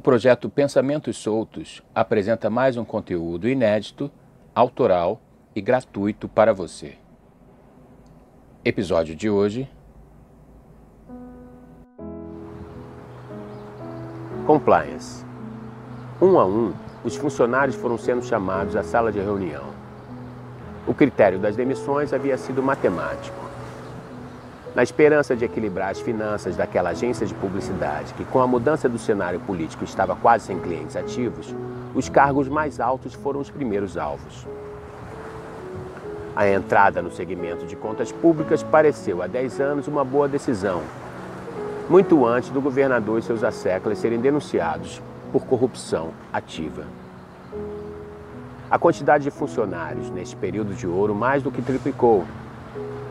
O projeto Pensamentos Soltos apresenta mais um conteúdo inédito, autoral e gratuito para você. Episódio de hoje: Compliance. Um a um, os funcionários foram sendo chamados à sala de reunião. O critério das demissões havia sido matemático. Na esperança de equilibrar as finanças daquela agência de publicidade, que com a mudança do cenário político estava quase sem clientes ativos, os cargos mais altos foram os primeiros alvos. A entrada no segmento de contas públicas pareceu há 10 anos uma boa decisão, muito antes do governador e seus asseclas serem denunciados por corrupção ativa. A quantidade de funcionários neste período de ouro mais do que triplicou.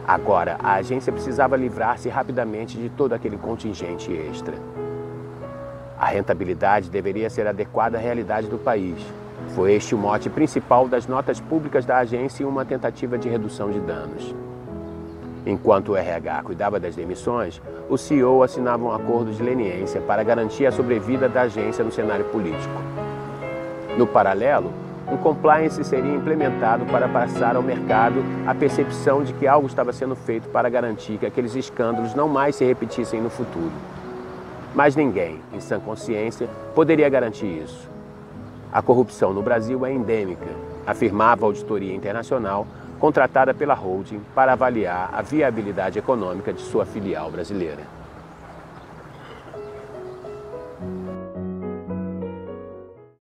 Agora, a agência precisava livrar-se rapidamente de todo aquele contingente extra. A rentabilidade deveria ser adequada à realidade do país. Foi este o mote principal das notas públicas da agência em uma tentativa de redução de danos. Enquanto o RH cuidava das demissões, o CEO assinava um acordo de leniência para garantir a sobrevida da agência no cenário político. No paralelo, um compliance seria implementado para passar ao mercado a percepção de que algo estava sendo feito para garantir que aqueles escândalos não mais se repetissem no futuro. Mas ninguém, em sã consciência, poderia garantir isso. A corrupção no Brasil é endêmica, afirmava a Auditoria Internacional, contratada pela holding para avaliar a viabilidade econômica de sua filial brasileira.